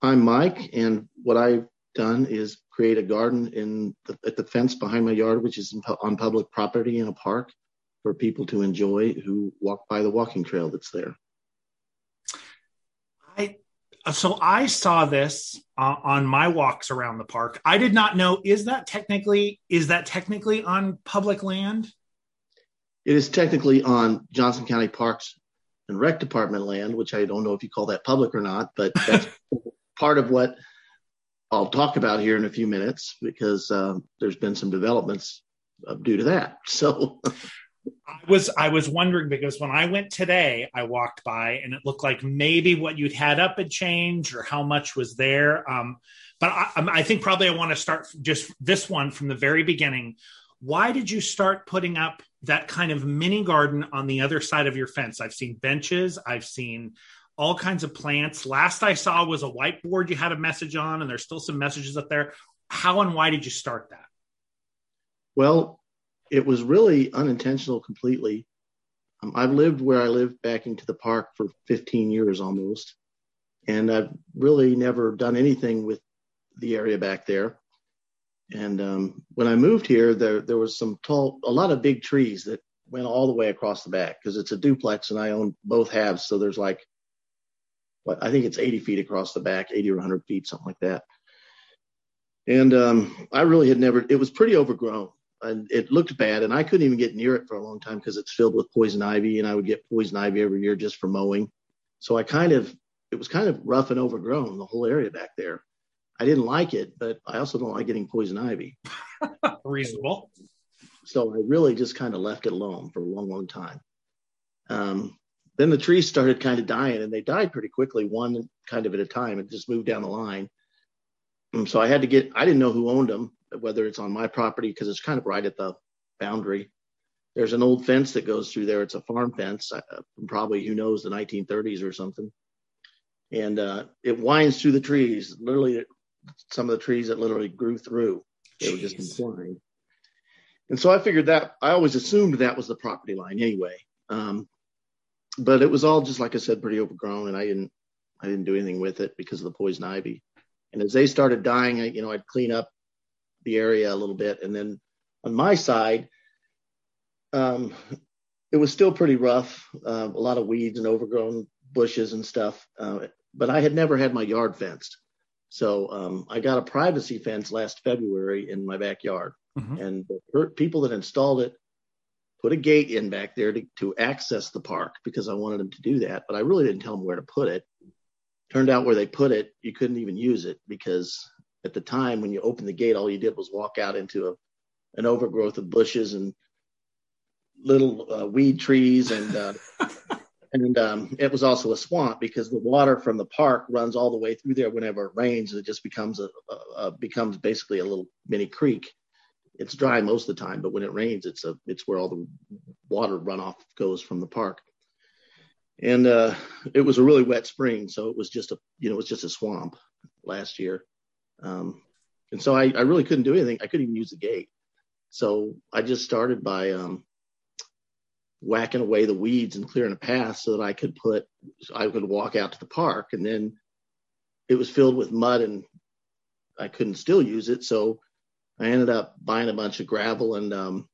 I'm Mike, and what I've done is create a garden in the, at the fence behind my yard, which is on public property in a park for people to enjoy who walk by the walking trail that's there. I so I saw this uh, on my walks around the park. I did not know is that technically is that technically on public land? It is technically on Johnson County Parks and Rec Department land, which I don't know if you call that public or not, but that's part of what I'll talk about here in a few minutes because um, there's been some developments uh, due to that. So I was I was wondering because when I went today, I walked by and it looked like maybe what you'd had up had changed or how much was there. Um, but I, I think probably I want to start just this one from the very beginning. Why did you start putting up that kind of mini garden on the other side of your fence? I've seen benches, I've seen all kinds of plants. Last I saw was a whiteboard you had a message on, and there's still some messages up there. How and why did you start that? Well, it was really unintentional completely. Um, I've lived where I lived back into the park for 15 years almost, and I've really never done anything with the area back there. And um, when I moved here, there there was some tall, a lot of big trees that went all the way across the back because it's a duplex and I own both halves. So there's like, what I think it's 80 feet across the back, 80 or 100 feet, something like that. And um, I really had never. It was pretty overgrown and it looked bad and I couldn't even get near it for a long time because it's filled with poison ivy and I would get poison ivy every year just for mowing. So I kind of it was kind of rough and overgrown the whole area back there. I didn't like it, but I also don't like getting poison ivy. Reasonable. So I really just kind of left it alone for a long, long time. Um, then the trees started kind of dying and they died pretty quickly, one kind of at a time. It just moved down the line. And so I had to get, I didn't know who owned them whether it's on my property because it's kind of right at the boundary. There's an old fence that goes through there. It's a farm fence, uh, probably who knows the 1930s or something, and uh, it winds through the trees. Literally, some of the trees that literally grew through. They were just entwined. And so I figured that I always assumed that was the property line anyway. Um, but it was all just like I said, pretty overgrown, and I didn't I didn't do anything with it because of the poison ivy. And as they started dying, I, you know, I'd clean up the area a little bit. And then on my side, um, it was still pretty rough, uh, a lot of weeds and overgrown bushes and stuff. Uh, but I had never had my yard fenced. So um, I got a privacy fence last February in my backyard. Mm-hmm. And the people that installed it put a gate in back there to, to access the park because I wanted them to do that. But I really didn't tell them where to put it. Turned out where they put it, you couldn't even use it because at the time when you opened the gate, all you did was walk out into a, an overgrowth of bushes and little uh, weed trees and uh, and um, it was also a swamp because the water from the park runs all the way through there whenever it rains it just becomes a, a, a, becomes basically a little mini creek it's dry most of the time but when it rains it's a it's where all the water runoff goes from the park and uh, it was a really wet spring so it was just a you know it was just a swamp last year um, and so I, I, really couldn't do anything. I couldn't even use the gate. So I just started by um, whacking away the weeds and clearing a path so that I could put, I could walk out to the park. And then it was filled with mud and I couldn't still use it. So I ended up buying a bunch of gravel and um,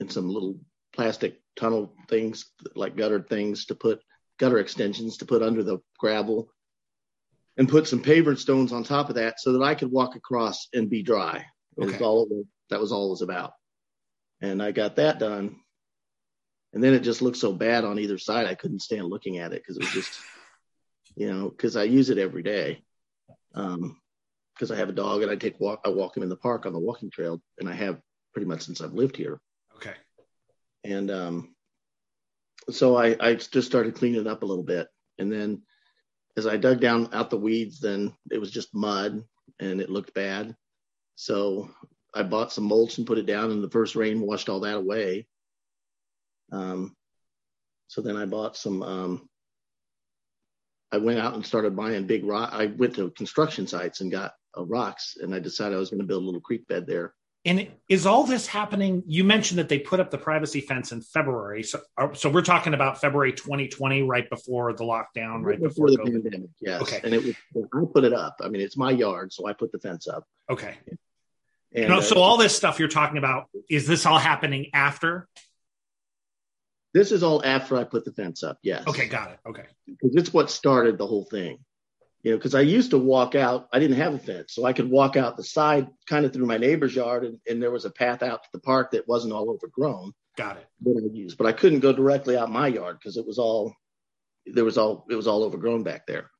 and some little plastic tunnel things like gutter things to put gutter extensions to put under the gravel and put some pavered stones on top of that so that I could walk across and be dry. Okay. Was all that was all it was about. And I got that done. And then it just looked so bad on either side. I couldn't stand looking at it because it was just, you know, because I use it every day. Um, because I have a dog and I take walk, I walk him in the park on the walking trail, and I have pretty much since I've lived here. Okay. And um, so I, I just started cleaning it up a little bit, and then as I dug down out the weeds, then it was just mud and it looked bad. So I bought some mulch and put it down, and the first rain washed all that away. Um, so then I bought some. Um, I went out and started buying big rock. I went to construction sites and got uh, rocks, and I decided I was going to build a little creek bed there. And is all this happening? You mentioned that they put up the privacy fence in February. So, uh, so we're talking about February 2020, right before the lockdown, right before, before the COVID. pandemic. Yes. Okay. And it was, I put it up. I mean, it's my yard, so I put the fence up. Okay. And, uh, so all this stuff you're talking about, is this all happening after? This is all after I put the fence up. Yes. Okay. Got it. Okay. Because it's what started the whole thing you know, because I used to walk out, I didn't have a fence, so I could walk out the side kind of through my neighbor's yard, and, and there was a path out to the park that wasn't all overgrown. Got it. That I used, but I couldn't go directly out my yard because it was all there was all it was all overgrown back there.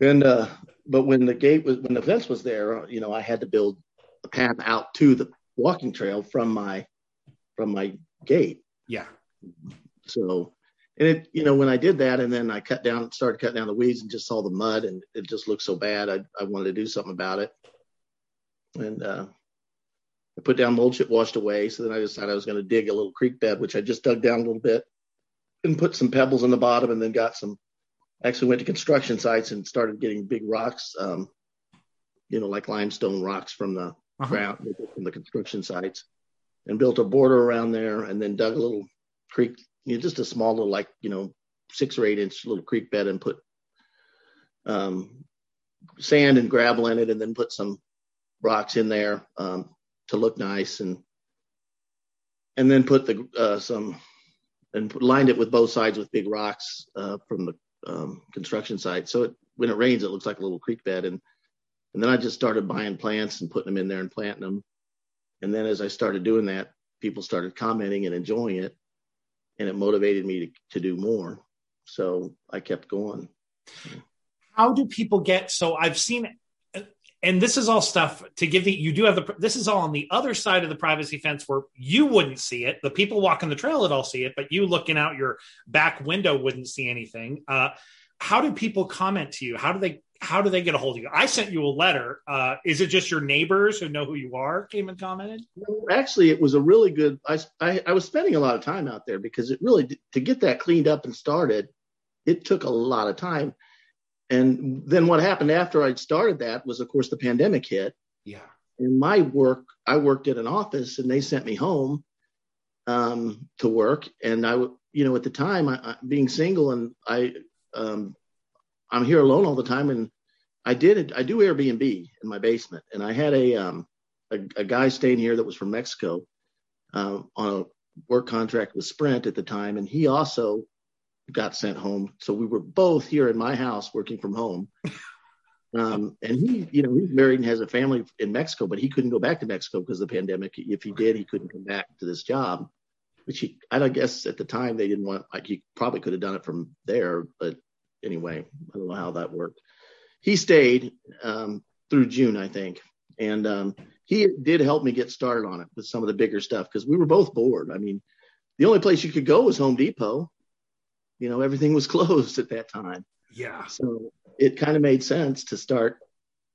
And uh, but when the gate was when the fence was there, you know, I had to build a path out to the walking trail from my from my gate. Yeah. So and it, you know, when I did that and then I cut down, started cutting down the weeds and just saw the mud and it just looked so bad. I, I wanted to do something about it. And, uh, I put down mulch it washed away. So then I decided I was going to dig a little creek bed, which I just dug down a little bit and put some pebbles in the bottom and then got some, actually went to construction sites and started getting big rocks, um, you know, like limestone rocks from the uh-huh. ground, from the construction sites and built a border around there and then dug a little creek you know, just a small little like you know six or eight inch little creek bed and put um, sand and gravel in it and then put some rocks in there um, to look nice and and then put the uh, some and lined it with both sides with big rocks uh, from the um, construction site. So it, when it rains, it looks like a little creek bed. And and then I just started buying plants and putting them in there and planting them. And then as I started doing that, people started commenting and enjoying it and it motivated me to, to do more. So I kept going. How do people get? So I've seen, and this is all stuff to give the. You do have the. This is all on the other side of the privacy fence where you wouldn't see it. The people walking the trail would all see it, but you looking out your back window wouldn't see anything. Uh, how do people comment to you? How do they how do they get a hold of you? I sent you a letter. Uh, is it just your neighbors who know who you are came and commented? Actually, it was a really good. I, I, I was spending a lot of time out there because it really to get that cleaned up and started, it took a lot of time. And then what happened after I'd started that was, of course, the pandemic hit. Yeah. And my work, I worked at an office, and they sent me home um, to work. And I, you know, at the time, I, being single and I um, I'm here alone all the time, and I did I do Airbnb in my basement, and I had a um a, a guy staying here that was from Mexico uh, on a work contract with Sprint at the time, and he also got sent home. So we were both here in my house working from home. Um, and he, you know, he's married and has a family in Mexico, but he couldn't go back to Mexico because of the pandemic. If he did, he couldn't come back to this job, which he, I guess at the time they didn't want, like he probably could have done it from there, but anyway, I don't know how that worked. He stayed um, through June, I think, and um, he did help me get started on it with some of the bigger stuff because we were both bored. I mean, the only place you could go was Home Depot. You know, everything was closed at that time. Yeah. So it kind of made sense to start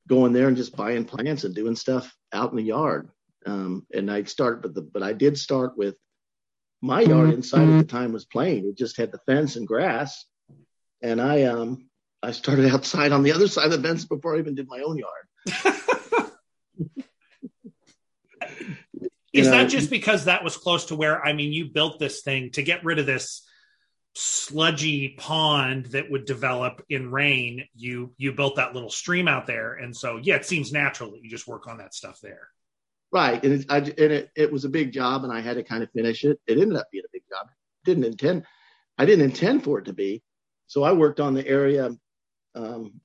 going there and just buying plants and doing stuff out in the yard. Um, and I'd start, but the, but I did start with my yard inside mm-hmm. at the time was plain. It just had the fence and grass, and I um I started outside on the other side of the fence before I even did my own yard. Is that just because that was close to where I mean you built this thing to get rid of this sludgy pond that would develop in rain? You you built that little stream out there. And so yeah it seems natural that you just work on that stuff there. Right. And it, I, and it, it was a big job and i had to kind of finish it. It ended up being a big job. Didn't intend i didn't intend for it to be so I worked on the area um,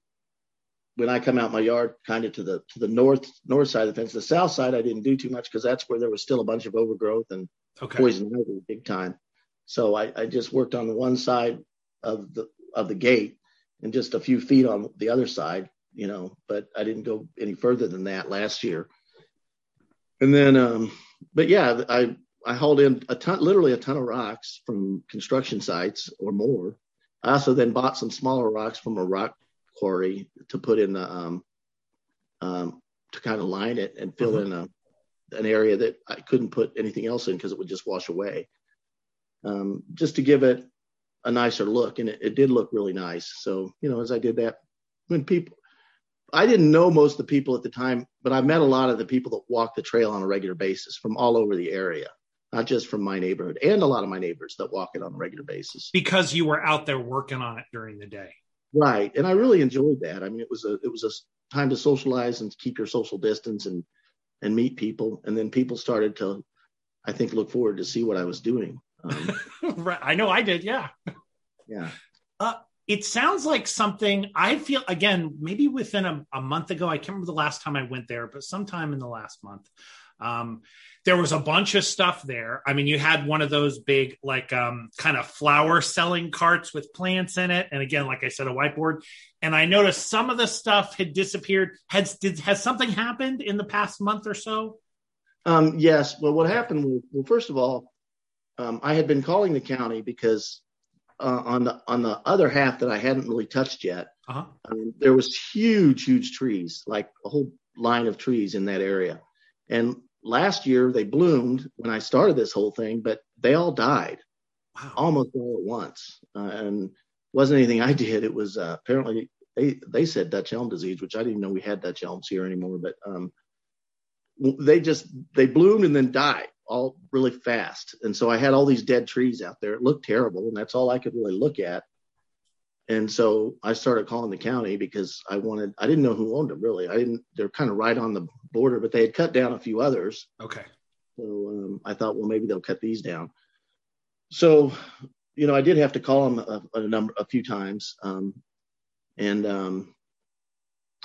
when I come out my yard, kind of to the to the north north side of the fence. The south side I didn't do too much because that's where there was still a bunch of overgrowth and okay. poison ivy big time. So I, I just worked on the one side of the of the gate and just a few feet on the other side, you know. But I didn't go any further than that last year. And then, um, but yeah, I I hauled in a ton, literally a ton of rocks from construction sites or more, I also then bought some smaller rocks from a rock quarry to put in the um, um, to kind of line it and fill mm-hmm. in a an area that I couldn't put anything else in because it would just wash away. Um, just to give it a nicer look, and it, it, did look really nice. So you know, as I did that, when people, I didn't know most of the people at the time, but I met a lot of the people that walk the trail on a regular basis from all over the area, not just from my neighborhood, and a lot of my neighbors that walk it on a regular basis. Because you were out there working on it during the day. Right, and I really enjoyed that. I mean, it was a it was a time to socialize and keep your social distance and and meet people, and then people started to, I think, look forward to see what I was doing. Um, right, I know I did. Yeah, yeah. Uh, it sounds like something I feel again, maybe within a, a, month ago. I can't remember the last time I went there, but sometime in the last month. Um, there was a bunch of stuff there. I mean, you had one of those big, like, um, kind of flower selling carts with plants in it, and again, like I said, a whiteboard. And I noticed some of the stuff had disappeared. Has did has something happened in the past month or so? Um, yes. Well, what happened was, well, first of all, um, I had been calling the county because uh, on the on the other half that I hadn't really touched yet, uh-huh. um, there was huge, huge trees, like a whole line of trees in that area. And last year they bloomed when I started this whole thing, but they all died wow. almost all at once. Uh, and wasn't anything I did. It was uh, apparently they they said Dutch elm disease, which I didn't know we had Dutch elms here anymore. But um, they just they bloomed and then died all really fast. And so I had all these dead trees out there. It looked terrible, and that's all I could really look at. And so I started calling the county because I wanted, I didn't know who owned them really. I didn't, they're kind of right on the border, but they had cut down a few others. Okay. So um, I thought, well, maybe they'll cut these down. So, you know, I did have to call them a, a number, a few times. Um, and um,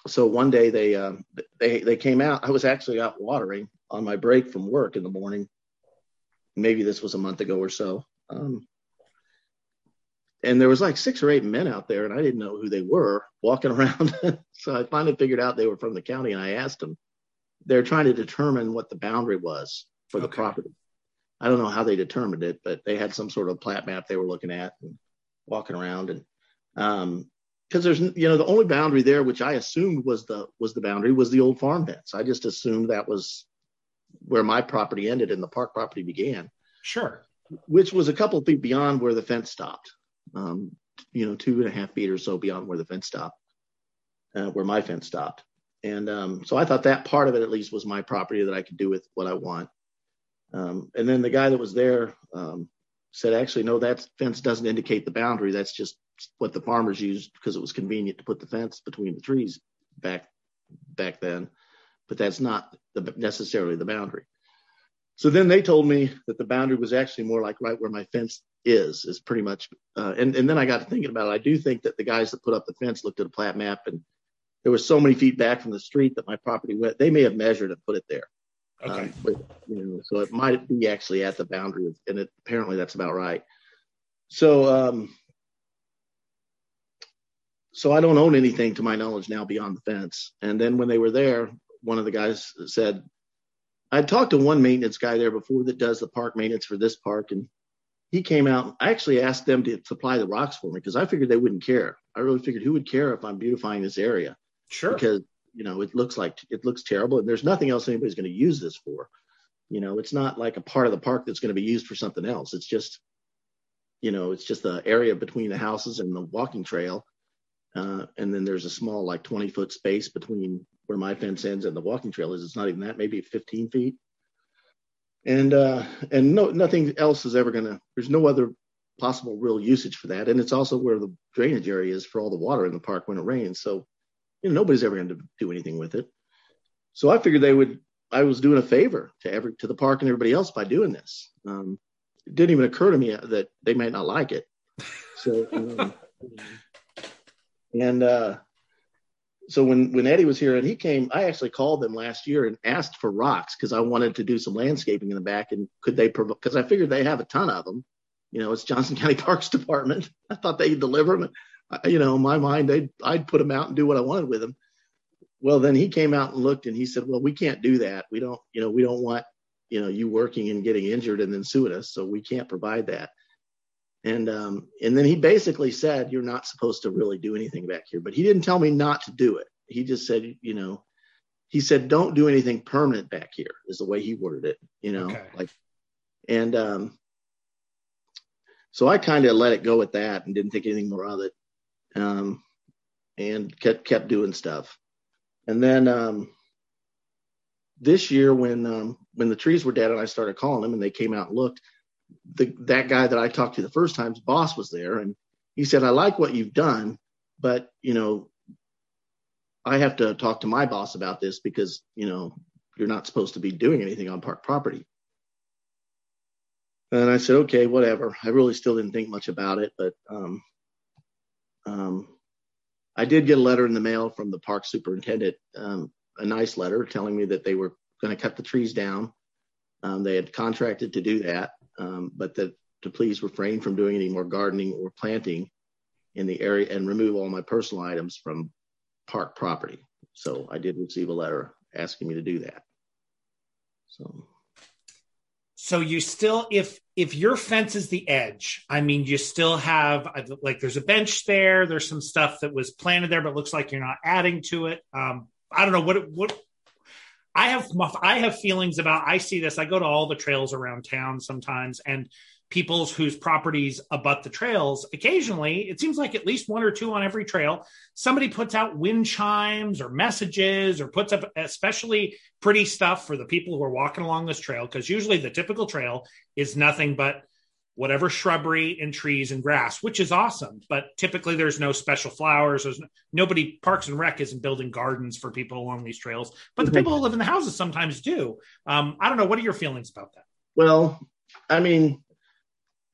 so one day they, uh, they, they came out. I was actually out watering on my break from work in the morning. Maybe this was a month ago or so. Um, and there was like six or eight men out there, and I didn't know who they were walking around. so I finally figured out they were from the county, and I asked them. They're trying to determine what the boundary was for the okay. property. I don't know how they determined it, but they had some sort of plat map they were looking at and walking around, and um, because there's you know the only boundary there, which I assumed was the was the boundary, was the old farm fence. I just assumed that was where my property ended and the park property began. Sure. Which was a couple feet beyond where the fence stopped. Um, you know, two and a half feet or so beyond where the fence stopped, uh, where my fence stopped. And um, so I thought that part of it at least was my property that I could do with what I want. Um, and then the guy that was there um, said, actually, no, that fence doesn't indicate the boundary. That's just what the farmers used because it was convenient to put the fence between the trees back back then. But that's not the, necessarily the boundary. So then they told me that the boundary was actually more like right where my fence is, is pretty much. Uh, and, and then I got to thinking about it. I do think that the guys that put up the fence looked at a plat map and there was so many feet back from the street that my property went. They may have measured and put it there. Okay. Um, but, you know, so it might be actually at the boundary, and it, apparently that's about right. So, um, so I don't own anything to my knowledge now beyond the fence. And then when they were there, one of the guys said, I'd talked to one maintenance guy there before that does the park maintenance for this park, and he came out. I actually asked them to supply the rocks for me because I figured they wouldn't care. I really figured who would care if I'm beautifying this area? Sure. Because you know it looks like it looks terrible, and there's nothing else anybody's going to use this for. You know, it's not like a part of the park that's going to be used for something else. It's just, you know, it's just the area between the houses and the walking trail, uh, and then there's a small like 20 foot space between where my fence ends and the walking trail is. It's not even that, maybe 15 feet. And uh, and no, nothing else is ever gonna. There's no other possible real usage for that. And it's also where the drainage area is for all the water in the park when it rains. So you know, nobody's ever to do anything with it. So I figured they would. I was doing a favor to every to the park and everybody else by doing this. Um, it didn't even occur to me that they might not like it. So um, and uh, so when when Eddie was here and he came, I actually called them last year and asked for rocks because I wanted to do some landscaping in the back and could they provide because I figured they have a ton of them. You know, it's Johnson County Parks Department. I thought they'd deliver them. I, you know, in my mind, they'd I'd put them out and do what I wanted with them. Well, then he came out and looked and he said, "Well, we can't do that. We don't, you know, we don't want, you know, you working and getting injured and then suing us, so we can't provide that." And um, and then he basically said, "You're not supposed to really do anything back here." But he didn't tell me not to do it. He just said, you know, he said, "Don't do anything permanent back here." Is the way he worded it. You know, okay. like, and um, so I kind of let it go at that and didn't think anything more of it. Um, and kept kept doing stuff. And then um, this year, when um, when the trees were dead, and I started calling them, and they came out and looked, the that guy that I talked to the first time's boss was there, and he said, "I like what you've done, but you know, I have to talk to my boss about this because you know you're not supposed to be doing anything on park property." And I said, "Okay, whatever." I really still didn't think much about it, but um, um, I did get a letter in the mail from the park superintendent, um, a nice letter telling me that they were going to cut the trees down. Um, they had contracted to do that, but that to please refrain from doing any more gardening or planting in the area and remove all my personal items from park property. So I did receive a letter asking me to do that. So so you still if if your fence is the edge i mean you still have like there's a bench there there's some stuff that was planted there but looks like you're not adding to it um i don't know what what i have i have feelings about i see this i go to all the trails around town sometimes and people's whose properties abut the trails occasionally it seems like at least one or two on every trail somebody puts out wind chimes or messages or puts up especially pretty stuff for the people who are walking along this trail because usually the typical trail is nothing but whatever shrubbery and trees and grass which is awesome but typically there's no special flowers there's no, nobody parks and rec isn't building gardens for people along these trails but the people who live in the houses sometimes do um, i don't know what are your feelings about that well i mean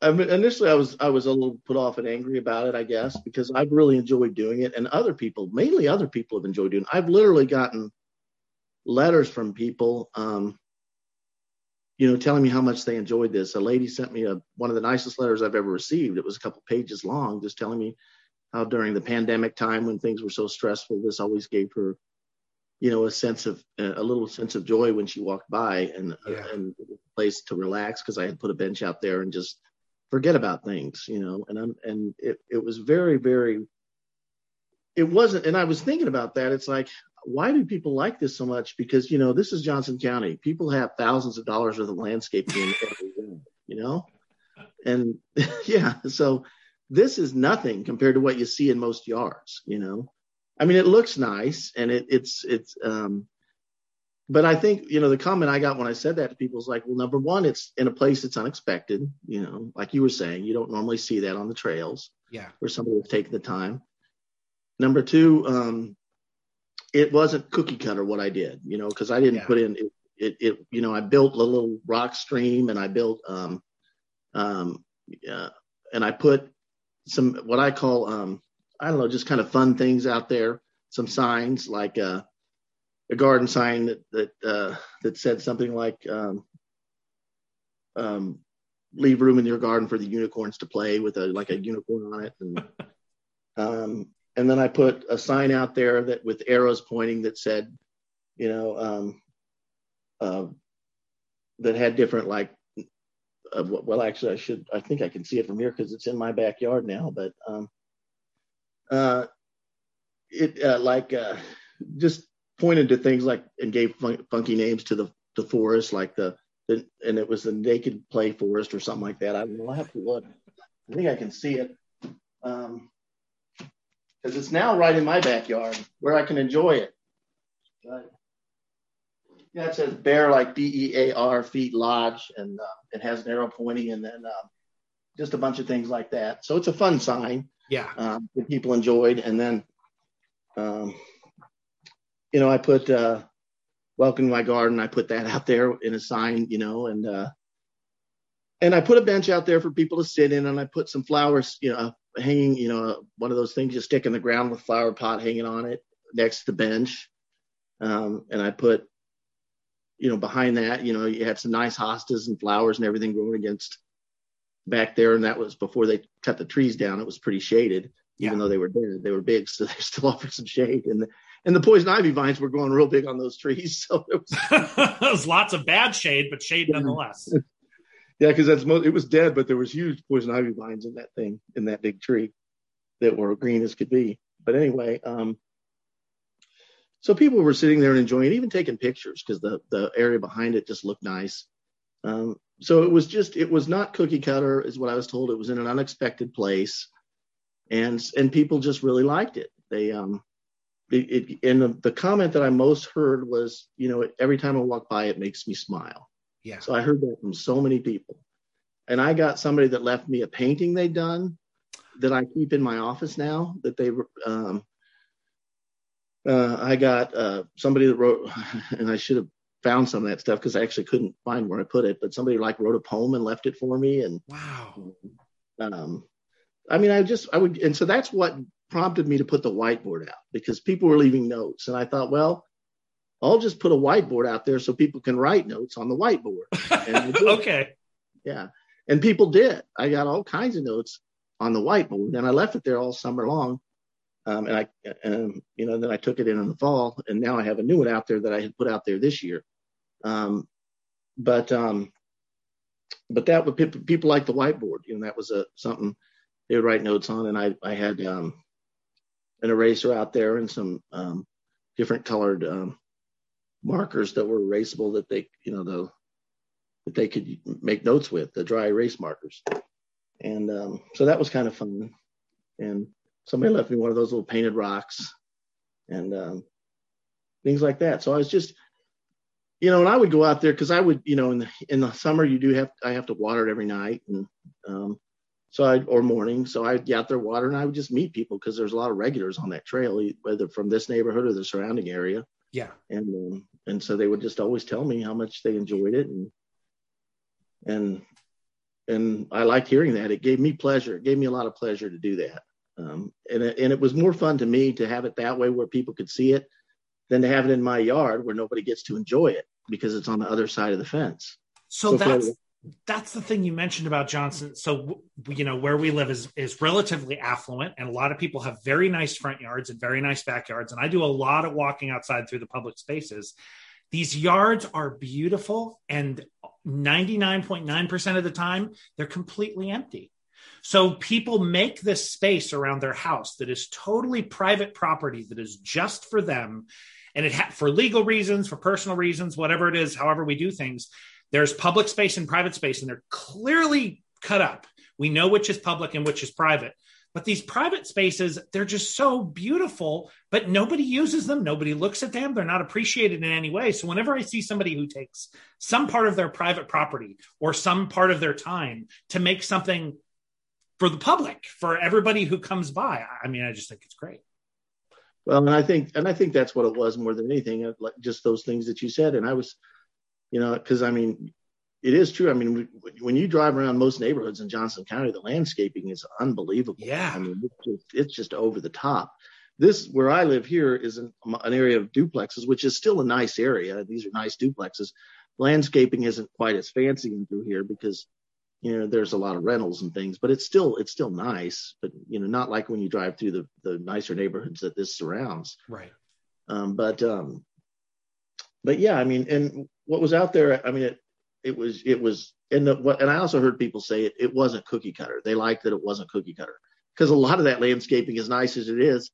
initially I was I was a little put off and angry about it, I guess, because I've really enjoyed doing it, and other people, mainly other people, have enjoyed doing. it. I've literally gotten letters from people, um, you know, telling me how much they enjoyed this. A lady sent me a one of the nicest letters I've ever received. It was a couple pages long, just telling me how during the pandemic time when things were so stressful, this always gave her, you know, a sense of a little sense of joy when she walked by and yeah. and a place to relax because I had put a bench out there and just forget about things, you know, and I'm, and it, it was very, very, it wasn't, and I was thinking about that. It's like, why do people like this so much? Because, you know, this is Johnson County. People have thousands of dollars worth of landscaping every you know? And yeah, so this is nothing compared to what you see in most yards, you know? I mean, it looks nice and it, it's, it's, um, but I think, you know, the comment I got when I said that to people is like, well, number one, it's in a place that's unexpected, you know, like you were saying, you don't normally see that on the trails. Yeah. Where somebody was taking the time. Number two, um, it wasn't cookie cutter what I did, you know, because I didn't yeah. put in it, it, it, you know, I built a little rock stream and I built, um, um, uh, and I put some what I call, um, I don't know, just kind of fun things out there, some signs like, uh, a garden sign that that uh, that said something like um, um, "Leave room in your garden for the unicorns to play" with a like a unicorn on it, and um, and then I put a sign out there that with arrows pointing that said, you know, um, uh, that had different like. Uh, well, actually, I should. I think I can see it from here because it's in my backyard now. But um, uh, it uh, like uh, just pointed to things like and gave fun, funky names to the the forest, like the, the and it was the Naked Play Forest or something like that. I will have to look. I think I can see it because it's now right in my backyard where I can enjoy it. But, yeah, it says bear like B E A R feet lodge, and uh, it has an arrow pointing, and then uh, just a bunch of things like that. So it's a fun sign. Yeah, um, that people enjoyed, and then um, you know, I put uh, welcome to my garden. I put that out there in a sign, you know, and uh, and I put a bench out there for people to sit in, and I put some flowers, you know, hanging, you know, one of those things you stick in the ground with flower pot hanging on it next to the bench. Um, and I put, you know, behind that, you know, you had some nice hostas and flowers and everything growing against back there, and that was before they cut the trees down. It was pretty shaded, yeah. even though they were dead. They were big, so they still offered some shade. And and the poison ivy vines were growing real big on those trees. So there was, there was lots of bad shade, but shade nonetheless. Yeah, because that's it was dead, but there was huge poison ivy vines in that thing, in that big tree, that were green as could be. But anyway, um, so people were sitting there and enjoying it, even taking pictures because the the area behind it just looked nice. Um, so it was just it was not cookie cutter, is what I was told. It was in an unexpected place, and and people just really liked it. They um it, it and the, the comment that I most heard was, you know, every time I walk by, it makes me smile. Yeah. So I heard that from so many people. And I got somebody that left me a painting they'd done that I keep in my office now that they um uh, I got uh, somebody that wrote, and I should have found some of that stuff because I actually couldn't find where I put it, but somebody like wrote a poem and left it for me. And wow. Um, I mean, I just, I would, and so that's what prompted me to put the whiteboard out because people were leaving notes. And I thought, well, I'll just put a whiteboard out there so people can write notes on the whiteboard. okay. Yeah. And people did. I got all kinds of notes on the whiteboard and I left it there all summer long. Um, and I, and, you know, then I took it in in the fall and now I have a new one out there that I had put out there this year. Um, but, um, but that would people, people like the whiteboard, you know, that was a, something they would write notes on. And I, I had, um, an eraser out there and some, um, different colored, um, markers that were erasable that they, you know, the, that they could make notes with the dry erase markers. And, um, so that was kind of fun. And somebody left me one of those little painted rocks and, um, things like that. So I was just, you know, and I would go out there because I would, you know, in the in the summer you do have I have to water it every night, and um, so I or morning, so I'd get out there water and I would just meet people because there's a lot of regulars on that trail, whether from this neighborhood or the surrounding area. Yeah, and um, and so they would just always tell me how much they enjoyed it, and and and I liked hearing that. It gave me pleasure. It gave me a lot of pleasure to do that. Um, and it, and it was more fun to me to have it that way where people could see it than to have it in my yard where nobody gets to enjoy it because it's on the other side of the fence. So, so that's that's the thing you mentioned about Johnson. So you know where we live is is relatively affluent, and a lot of people have very nice front yards and very nice backyards. And I do a lot of walking outside through the public spaces. These yards are beautiful, and 99.9% of the time they're completely empty. So people make this space around their house that is totally private property that is just for them and it ha- for legal reasons, for personal reasons, whatever it is, however we do things, there's public space and private space, and they're clearly cut up. We know which is public and which is private. But these private spaces, they're just so beautiful, but nobody uses them. Nobody looks at them. They're not appreciated in any way. So, whenever I see somebody who takes some part of their private property or some part of their time to make something for the public, for everybody who comes by, I mean, I just think it's great. Well, and I think, and I think that's what it was more than anything, uh, like just those things that you said. And I was, you know, because I mean, it is true. I mean, when you drive around most neighborhoods in Johnson County, the landscaping is unbelievable. Yeah. I mean, it's just, it's just over the top. This, where I live here, is an, an area of duplexes, which is still a nice area. These are nice duplexes. Landscaping isn't quite as fancy in through here because you know there's a lot of rentals and things but it's still it's still nice but you know not like when you drive through the the nicer neighborhoods that this surrounds right um but um but yeah i mean and what was out there i mean it it was it was and the what and i also heard people say it it wasn't cookie cutter. They liked that it wasn't cookie cutter. Because a lot of that landscaping as nice as it is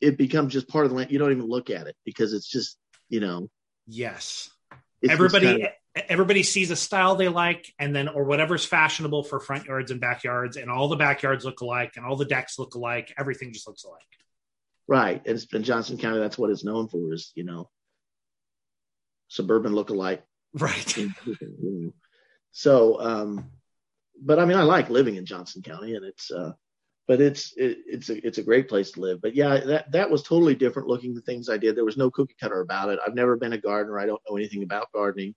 it becomes just part of the land. You don't even look at it because it's just you know. Yes. Everybody kind of, everybody sees a style they like and then or whatever's fashionable for front yards and backyards and all the backyards look alike and all the decks look alike. Everything just looks alike. Right. And in johnson county that's what it's known for is you know suburban look alike right so um but i mean i like living in johnson county and it's uh but it's it, it's a it's a great place to live. But yeah, that that was totally different looking the things I did. There was no cookie cutter about it. I've never been a gardener. I don't know anything about gardening.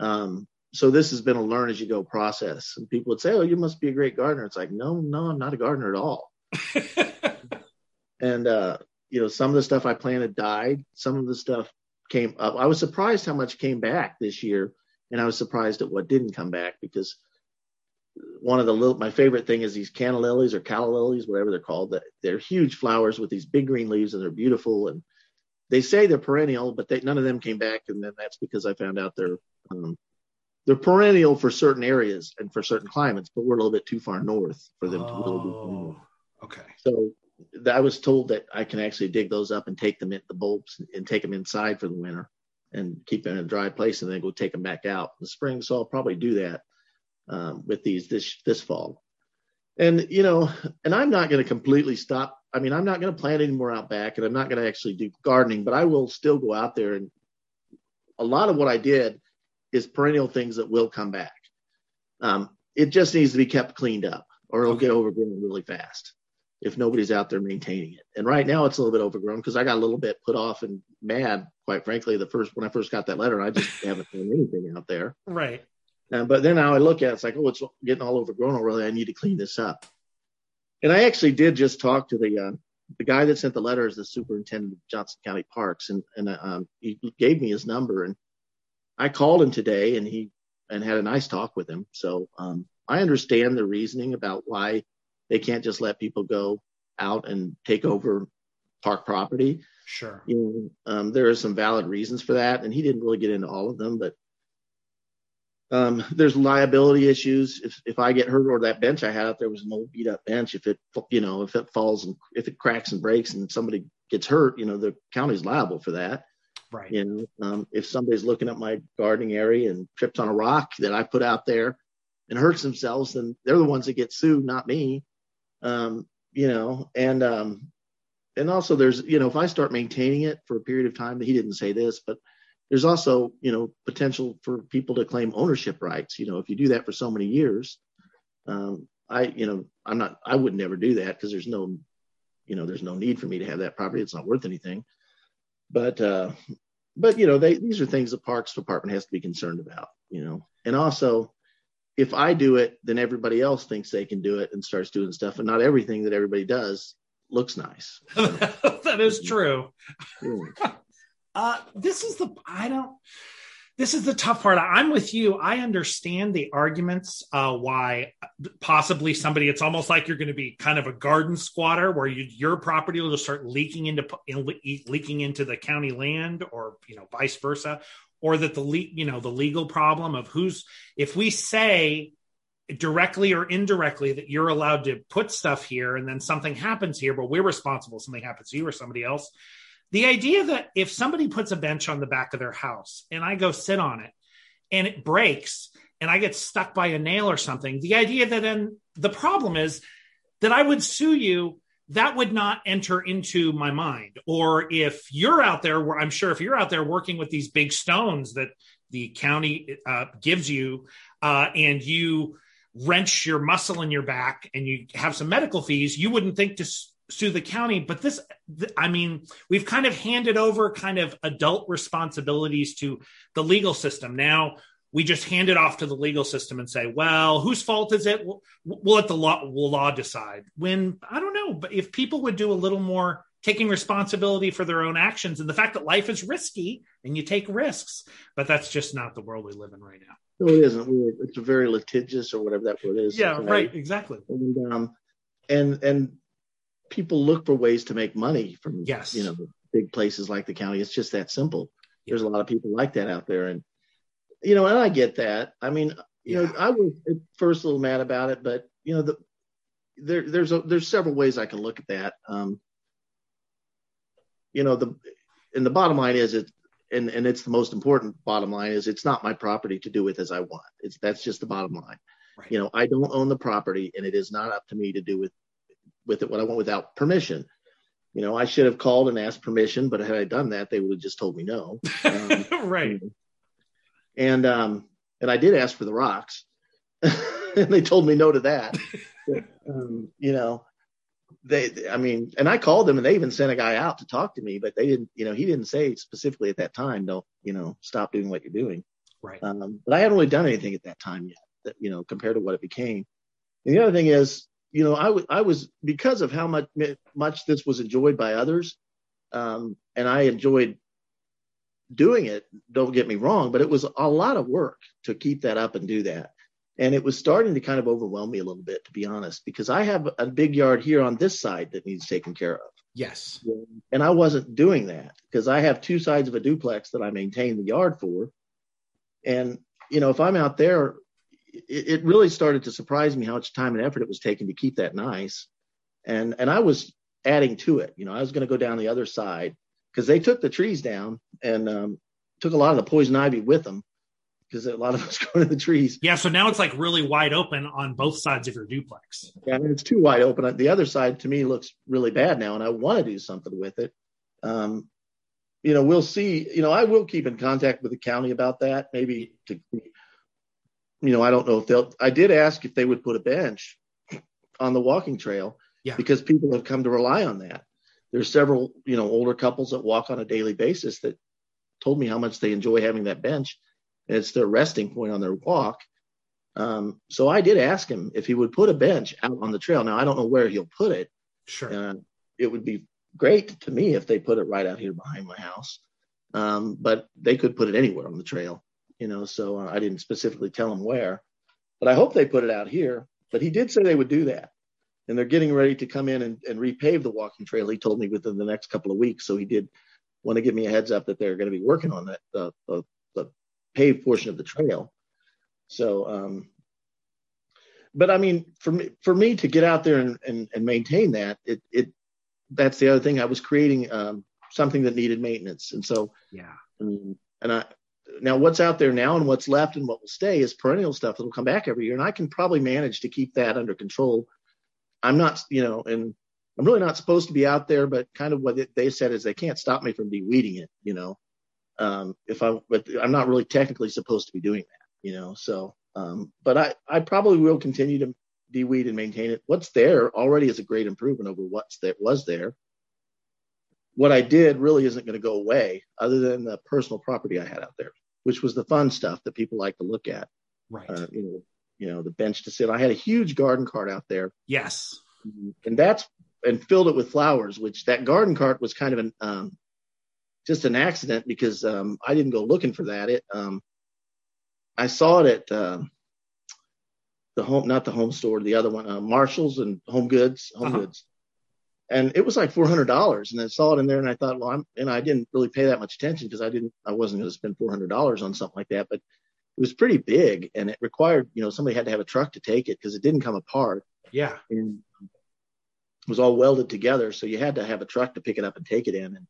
Um, so this has been a learn as you go process. And people would say, "Oh, you must be a great gardener." It's like, no, no, I'm not a gardener at all. and uh, you know, some of the stuff I planted died. Some of the stuff came up. I was surprised how much came back this year, and I was surprised at what didn't come back because one of the little my favorite thing is these canna lilies or calla lilies, whatever they're called. That they're huge flowers with these big green leaves and they're beautiful and they say they're perennial, but they, none of them came back, and then that's because I found out they're um, they're perennial for certain areas and for certain climates, but we're a little bit too far north for them oh, to really be perennial. Okay. So I was told that I can actually dig those up and take them in the bulbs and take them inside for the winter and keep them in a dry place and then go take them back out in the spring. So I'll probably do that um, with these this this fall. And you know, and I'm not going to completely stop I mean, I'm not going to plant anymore out back, and I'm not going to actually do gardening, but I will still go out there and a lot of what I did is perennial things that will come back. Um, it just needs to be kept cleaned up, or it'll okay. get overgrown really fast if nobody's out there maintaining it. And right now it's a little bit overgrown because I got a little bit put off and mad, quite frankly, the first when I first got that letter. I just haven't done anything out there. Right. Uh, but then now I look at it, it's like, oh, it's getting all overgrown already. I need to clean this up. And I actually did just talk to the uh, the guy that sent the letter is the superintendent of Johnson County Parks, and and um, he gave me his number, and I called him today, and he and had a nice talk with him. So um, I understand the reasoning about why they can't just let people go out and take over park property. Sure. You know, um, there are some valid reasons for that, and he didn't really get into all of them, but um, there's liability issues. If if I get hurt or that bench I had out there was an old beat up bench, if it you know if it falls and if it cracks and breaks and somebody gets hurt, you know the county's liable for that. Right. You know, um, if somebody's looking at my gardening area and trips on a rock that I put out there and hurts themselves, then they're the ones that get sued, not me. Um, you know, and um, and also there's you know if I start maintaining it for a period of time, he didn't say this, but there's also you know potential for people to claim ownership rights. You know, if you do that for so many years, um, I you know I'm not I would never do that because there's no you know there's no need for me to have that property. It's not worth anything. But uh, but you know they these are things the Parks Department has to be concerned about. You know, and also if I do it, then everybody else thinks they can do it and starts doing stuff, and not everything that everybody does looks nice. that is true. Yeah. Uh, this is the I don't. This is the tough part. I'm with you. I understand the arguments uh, why possibly somebody. It's almost like you're going to be kind of a garden squatter, where you, your property will just start leaking into leaking into the county land, or you know, vice versa, or that the you know the legal problem of who's if we say directly or indirectly that you're allowed to put stuff here and then something happens here but we're responsible something happens to you or somebody else the idea that if somebody puts a bench on the back of their house and I go sit on it and it breaks and I get stuck by a nail or something, the idea that then the problem is that I would sue you, that would not enter into my mind. Or if you're out there, where I'm sure if you're out there working with these big stones that the county uh, gives you uh, and you wrench your muscle in your back and you have some medical fees, you wouldn't think to sue the county but this i mean we've kind of handed over kind of adult responsibilities to the legal system now we just hand it off to the legal system and say well whose fault is it we'll, we'll let the law will law decide when i don't know but if people would do a little more taking responsibility for their own actions and the fact that life is risky and you take risks but that's just not the world we live in right now no it isn't it's very litigious or whatever that word is yeah right exactly and um and and people look for ways to make money from yes. you know big places like the county. It's just that simple. Yeah. There's a lot of people like that out there, and you know, and I get that. I mean, you yeah. know, I was at first a little mad about it, but you know, the there there's a, there's several ways I can look at that. Um, you know, the and the bottom line is it and and it's the most important bottom line is it's not my property to do with as I want. It's that's just the bottom line. Right. You know, I don't own the property, and it is not up to me to do with with it what I want without permission. You know, I should have called and asked permission, but had I done that, they would have just told me no. Um, right. And um, and I did ask for the rocks, and they told me no to that. um, you know, they, I mean, and I called them, and they even sent a guy out to talk to me, but they didn't. You know, he didn't say specifically at that time, don't you know, stop doing what you're doing. Right. Um, but I hadn't really done anything at that time yet. That you know, compared to what it became. And the other thing is, you know, I, w- I was because of how much much this was enjoyed by others, um, and I enjoyed doing it. Don't get me wrong, but it was a lot of work to keep that up and do that, and it was starting to kind of overwhelm me a little bit, to be honest, because I have a big yard here on this side that needs taken care of. Yes, and I wasn't doing that because I have two sides of a duplex that I maintain the yard for, and you know, if I'm out there it, it really started to surprise me how much time and effort it was taking to keep that nice. And and I was adding to it. You know, I was going to go down the other side because they took the trees down and um, took a lot of the poison ivy with them. because a lot of us go to the trees. Yeah, so now it's like really wide open on both sides of your duplex. Yeah, and it's too wide open. The other side to me looks really bad now, and I want to do something with it. Um, you know, we'll see. You know, I will keep in contact with the county about that. Maybe to, you know, I don't know if they'll. I did ask if they would put a bench on the walking trail, yeah. because people have come to rely on that. There's several, you know, older couples that walk on a daily basis that told me how much they enjoy having that bench. And it's their resting point on their walk. Um, so I did ask him if he would put a bench out on the trail. Now I don't know where he'll put it. Sure. Uh, it would be great to me if they put it right out here behind my house. Um, but they could put it anywhere on the trail, you know. So uh, I didn't specifically tell him where, but I hope they put it out here. But he did say they would do that, and they're getting ready to come in and, and repave the walking trail. He told me within the next couple of weeks. So he did want to give me a heads up that they're going to be working on that the, the, the paved portion of the trail. So, um, but I mean, for me, for me to get out there and, and, and maintain that, it, it, that's the other thing. I was creating um, something that needed maintenance, and so yeah. And, and I now what's out there now and what's left and what will stay is perennial stuff that'll come back every year, and I can probably manage to keep that under control. I'm not, you know, and I'm really not supposed to be out there, but kind of what they said is they can't stop me from de-weeding it, you know. Um, if I, but I'm not really technically supposed to be doing that, you know. So, um, but I, I probably will continue to de-weed and maintain it. What's there already is a great improvement over what's that was there. What I did really isn't going to go away, other than the personal property I had out there, which was the fun stuff that people like to look at. Right. Uh, you know, you know, the bench to sit. I had a huge garden cart out there. Yes. And that's and filled it with flowers, which that garden cart was kind of an um, just an accident because um, I didn't go looking for that. It um, I saw it at uh, the home, not the home store, the other one, uh, Marshalls and Home Goods, Home uh-huh. Goods, and it was like four hundred dollars. And I saw it in there, and I thought, well, I'm, and I didn't really pay that much attention because I didn't, I wasn't going to spend four hundred dollars on something like that, but it was pretty big, and it required, you know, somebody had to have a truck to take it because it didn't come apart. Yeah. And it was all welded together. So you had to have a truck to pick it up and take it in. And,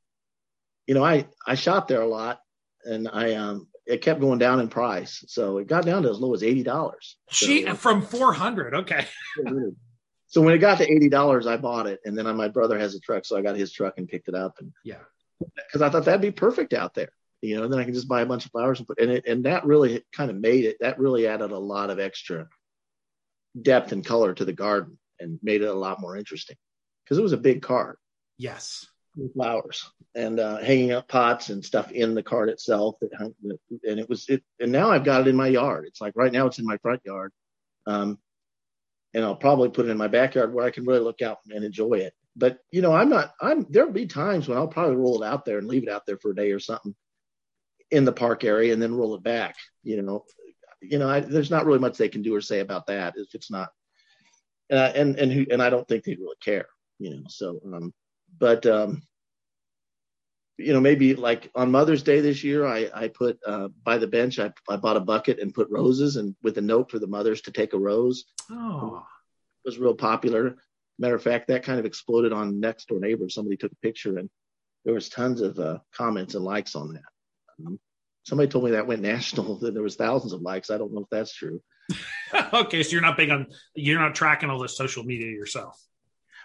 you know, I, I shot there a lot and I, um, it kept going down in price. So it got down to as low as $80. She so, from 400. Okay. so when it got to $80, I bought it. And then my brother has a truck. So I got his truck and picked it up. And yeah, cause I thought that'd be perfect out there. You know, then I can just buy a bunch of flowers and put, and it, and that really kind of made it, that really added a lot of extra depth and color to the garden and made it a lot more interesting because it was a big cart. Yes. With flowers and uh, hanging up pots and stuff in the cart itself. That and it was it. And now I've got it in my yard. It's like right now it's in my front yard, um, and I'll probably put it in my backyard where I can really look out and enjoy it. But you know, I'm not. I'm there'll be times when I'll probably roll it out there and leave it out there for a day or something in the park area and then roll it back. You know, you know, I, there's not really much they can do or say about that if it's not. Uh, and and who, and I don't think they'd really care you know. So, um, but um, you know, maybe like on Mother's Day this year, I I put uh, by the bench, I I bought a bucket and put roses and with a note for the mothers to take a rose. Oh, it was real popular. Matter of fact, that kind of exploded on next door neighbor. Somebody took a picture and there was tons of uh, comments and likes on that. Somebody told me that went national. That there was thousands of likes. I don't know if that's true. okay, so you're not big on you're not tracking all the social media yourself.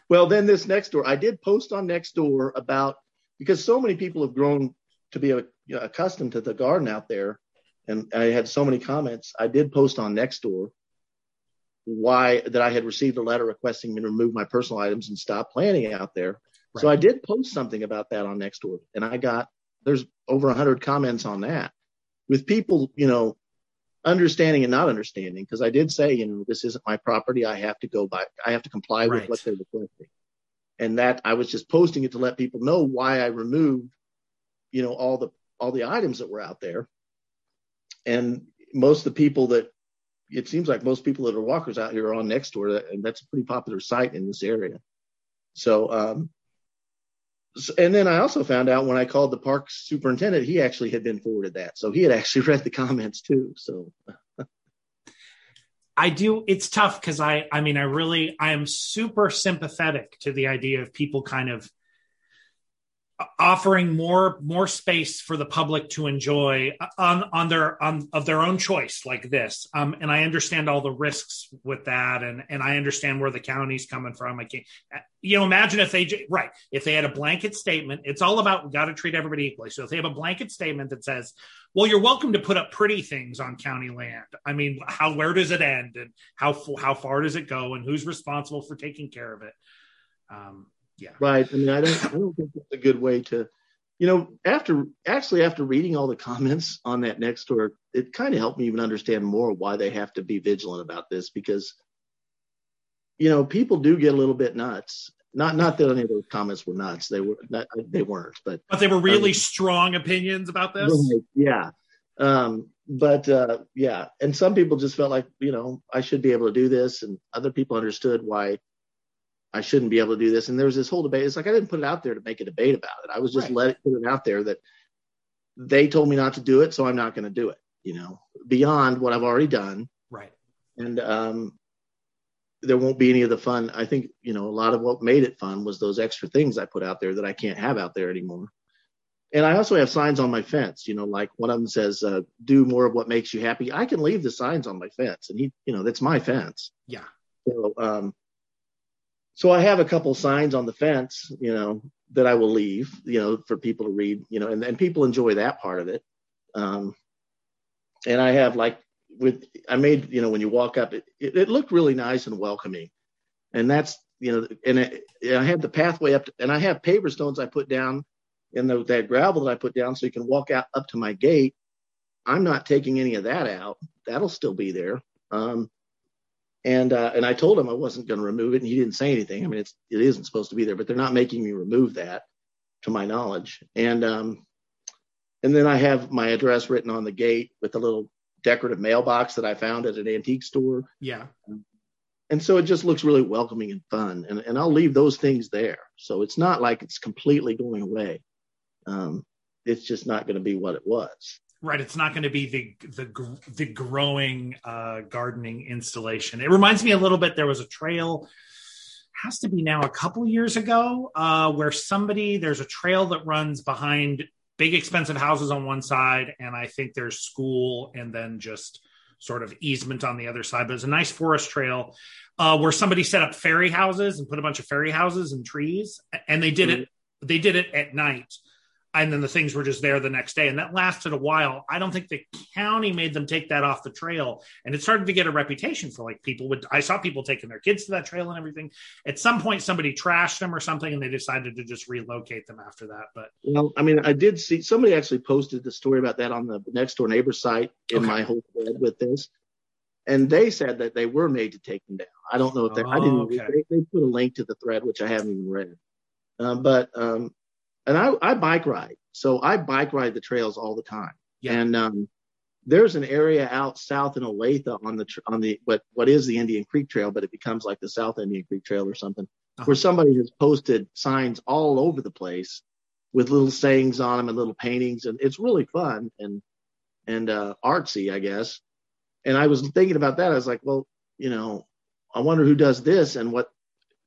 Well, then this next door, I did post on Nextdoor about because so many people have grown to be a, you know, accustomed to the garden out there, and I had so many comments. I did post on Nextdoor why that I had received a letter requesting me to remove my personal items and stop planting out there. Right. So I did post something about that on Nextdoor, and I got there's over a hundred comments on that with people, you know, understanding and not understanding because I did say, you know, this isn't my property. I have to go by, I have to comply right. with what they're requesting. And that I was just posting it to let people know why I removed, you know, all the all the items that were out there. And most of the people that it seems like most people that are walkers out here are on Nextdoor, and that's a pretty popular site in this area. So um, and then I also found out when I called the park superintendent, he actually had been forwarded that. So he had actually read the comments too. So I do. It's tough because I, I mean, I really, I am super sympathetic to the idea of people kind of offering more more space for the public to enjoy on on their on of their own choice like this. Um and i understand all the risks with that and and i understand where the county's coming from. I can't you know imagine if they right if they had a blanket statement it's all about we got to treat everybody equally. So if they have a blanket statement that says well you're welcome to put up pretty things on county land. I mean how where does it end? And how how far does it go? And who's responsible for taking care of it? Um yeah. Right. I mean i don't i don't think it's a good way to you know after actually after reading all the comments on that next door it kind of helped me even understand more why they have to be vigilant about this because you know people do get a little bit nuts. Not not that any of those comments were nuts. They were not, they weren't but but they were really um, strong opinions about this? Right, yeah. Um but uh yeah. And some people just felt like you know i should be able to do this and other people understood why I shouldn't be able to do this. And there was this whole debate. It's like I didn't put it out there to make a debate about it. I was just right. letting put it out there that they told me not to do it, so I'm not going to do it. You know, beyond what I've already done. Right. And um, there won't be any of the fun. I think you know a lot of what made it fun was those extra things I put out there that I can't have out there anymore. And I also have signs on my fence. You know, like one of them says, uh, "Do more of what makes you happy." I can leave the signs on my fence, and he, you know, that's my fence. Yeah. So, um, so I have a couple signs on the fence, you know, that I will leave, you know, for people to read, you know, and, and people enjoy that part of it. Um, and I have like with, I made, you know, when you walk up, it, it, it looked really nice and welcoming. And that's, you know, and it, I have the pathway up to, and I have paver stones I put down in the, that gravel that I put down so you can walk out up to my gate. I'm not taking any of that out. That'll still be there. Um, and uh, and I told him I wasn't going to remove it, and he didn't say anything. I mean, it's it isn't supposed to be there, but they're not making me remove that, to my knowledge. And um, and then I have my address written on the gate with a little decorative mailbox that I found at an antique store. Yeah. And so it just looks really welcoming and fun, and and I'll leave those things there. So it's not like it's completely going away. Um, it's just not going to be what it was. Right, it's not going to be the the the growing uh, gardening installation. It reminds me a little bit. There was a trail, has to be now a couple years ago, uh, where somebody there's a trail that runs behind big expensive houses on one side, and I think there's school, and then just sort of easement on the other side. But it's a nice forest trail uh, where somebody set up fairy houses and put a bunch of fairy houses and trees, and they did mm-hmm. it. They did it at night and then the things were just there the next day and that lasted a while. I don't think the county made them take that off the trail and it started to get a reputation for like people would i saw people taking their kids to that trail and everything. At some point somebody trashed them or something and they decided to just relocate them after that but well i mean i did see somebody actually posted the story about that on the next door neighbor site in okay. my whole thread with this and they said that they were made to take them down. I don't know if they oh, i didn't okay. they, they, put a link to the thread which i haven't even read. Um, but um, and I, I bike ride. So I bike ride the trails all the time. Yeah. And um, there's an area out south in Olathe on the on the what what is the Indian Creek Trail, but it becomes like the South Indian Creek Trail or something, uh-huh. where somebody has posted signs all over the place with little sayings on them and little paintings, and it's really fun and and uh, artsy, I guess. And I was thinking about that. I was like, well, you know, I wonder who does this and what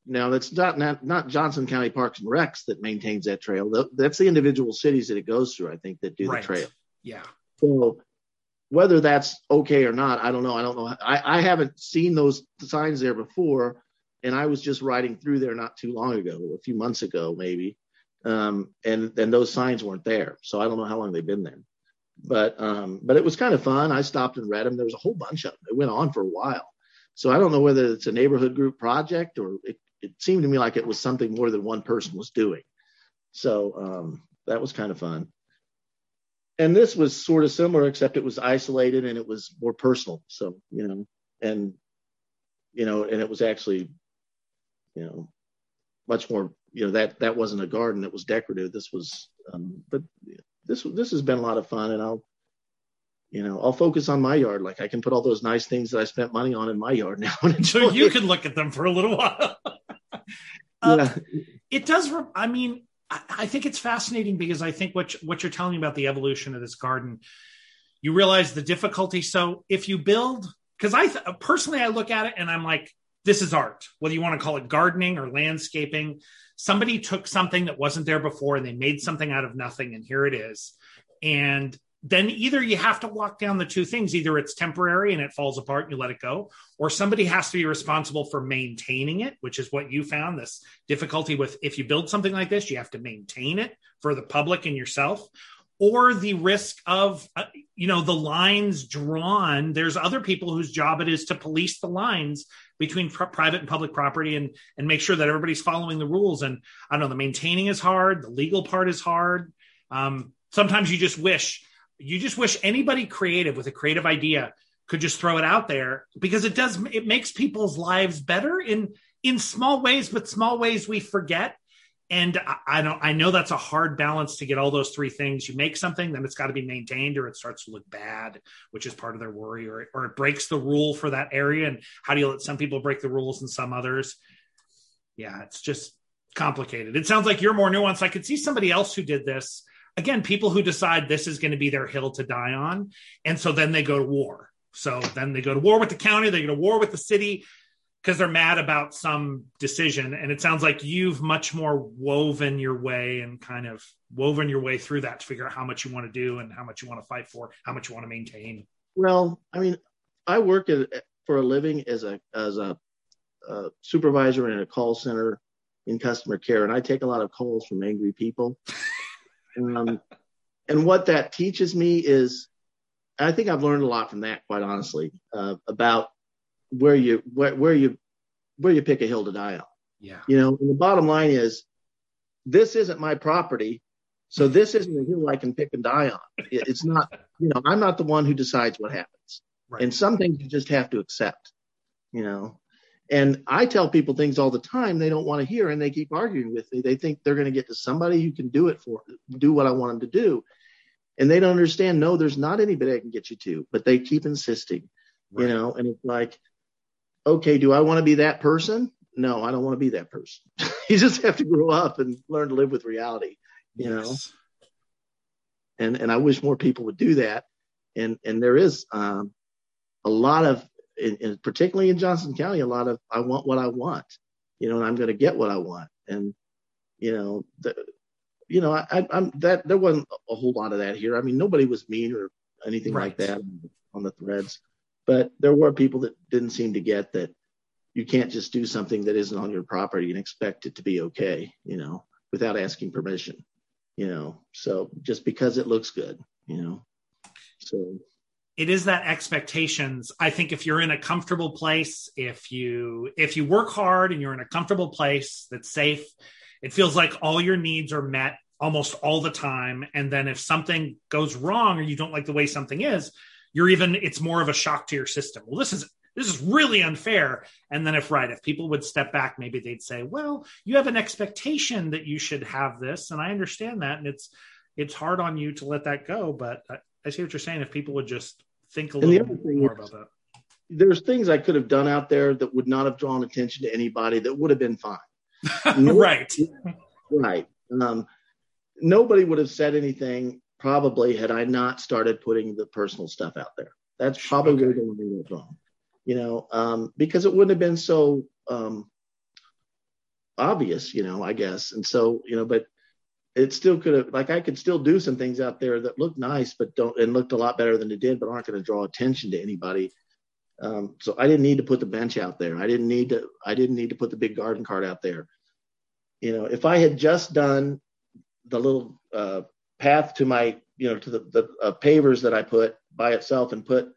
now that's not, not not Johnson County Parks and Recs that maintains that trail. That's the individual cities that it goes through. I think that do right. the trail. Yeah. So whether that's okay or not, I don't know. I don't know. I, I haven't seen those signs there before, and I was just riding through there not too long ago, a few months ago maybe, um, and and those signs weren't there. So I don't know how long they've been there. But um, but it was kind of fun. I stopped and read them. There was a whole bunch of them. It went on for a while. So I don't know whether it's a neighborhood group project or it it seemed to me like it was something more than one person was doing. So um, that was kind of fun. And this was sort of similar, except it was isolated and it was more personal. So, you know, and, you know, and it was actually, you know, much more, you know, that, that wasn't a garden that was decorative. This was, um, but this, this has been a lot of fun and I'll, you know, I'll focus on my yard. Like I can put all those nice things that I spent money on in my yard now. so you can look at them for a little while. Uh, yeah. It does. I mean, I think it's fascinating because I think what what you're telling me about the evolution of this garden, you realize the difficulty. So if you build, because I th- personally I look at it and I'm like, this is art. Whether you want to call it gardening or landscaping, somebody took something that wasn't there before and they made something out of nothing and here it is and then either you have to walk down the two things. Either it's temporary and it falls apart and you let it go or somebody has to be responsible for maintaining it which is what you found this difficulty with if you build something like this you have to maintain it for the public and yourself or the risk of uh, you know the lines drawn. There's other people whose job it is to police the lines between pr- private and public property and and make sure that everybody's following the rules. And i don't know the maintaining is hard the legal part is hard. Um, sometimes you just wish you just wish anybody creative with a creative idea could just throw it out there because it does it makes people's lives better in in small ways but small ways we forget and I, I don't I know that's a hard balance to get all those three things. You make something, then it's got to be maintained, or it starts to look bad, which is part of their worry, or or it breaks the rule for that area. And how do you let some people break the rules and some others? Yeah, it's just complicated. It sounds like you're more nuanced. I could see somebody else who did this. Again, people who decide this is going to be their hill to die on, and so then they go to war. So then they go to war with the county, they go to war with the city, because they're mad about some decision and it sounds like you've much more woven your way and kind of woven your way through that to figure out how much you want to do and how much you want to fight for how much you want to maintain well i mean i work for a living as a as a, a supervisor in a call center in customer care and i take a lot of calls from angry people um, and what that teaches me is i think i've learned a lot from that quite honestly uh, about where you where, where you where you pick a hill to die on. Yeah. You know, the bottom line is this isn't my property. So this isn't a hill I can pick and die on. It's not, you know, I'm not the one who decides what happens. Right. And some things you just have to accept, you know. And I tell people things all the time they don't want to hear and they keep arguing with me. They think they're going to get to somebody who can do it for do what I want them to do. And they don't understand, no, there's not anybody I can get you to, but they keep insisting, right. you know, and it's like, okay, do I want to be that person? No, I don't want to be that person. you just have to grow up and learn to live with reality, you yes. know. And and I wish more people would do that. And and there is um, a lot of, in, in, particularly in Johnson County, a lot of I want what I want, you know, and I'm going to get what I want. And you know, the, you know, I, I'm that there wasn't a whole lot of that here. I mean, nobody was mean or anything right. like that on the threads. But there were people that didn't seem to get that you can't just do something that isn't on your property and expect it to be okay, you know, without asking permission, you know. So just because it looks good, you know. So it is that expectations. I think if you're in a comfortable place if you if you work hard and you're in a comfortable place that's safe it feels like all your needs are met almost all the time. And then if something goes wrong or you don't like the way something is you're even it's more of a shock to your system. Well this is this is really unfair. And then if right if people would step back maybe they'd say well you have an expectation that you should have this. And i understand that. And it's it's hard on you to let that go. But uh, i, see what you're saying if people would just think a little more about that there's things i could have done out there that would not have drawn attention to anybody that would have been fine right right um, nobody would have said anything probably had I not started putting the personal stuff out there. That's probably okay. where the line went wrong, you know, um, because it wouldn't have been so um, obvious, you know, I guess. And so, you know, but it still could have, like, I could still do some things out there that look nice, but don't, and looked a lot better than it did, but aren't going to draw attention to anybody. Um, so I didn't need to put the bench out there. I didn't need to, I didn't need to put the big garden cart out there. You know, if I had just done the little uh, path to my you know to the, the uh, pavers that I put by itself and put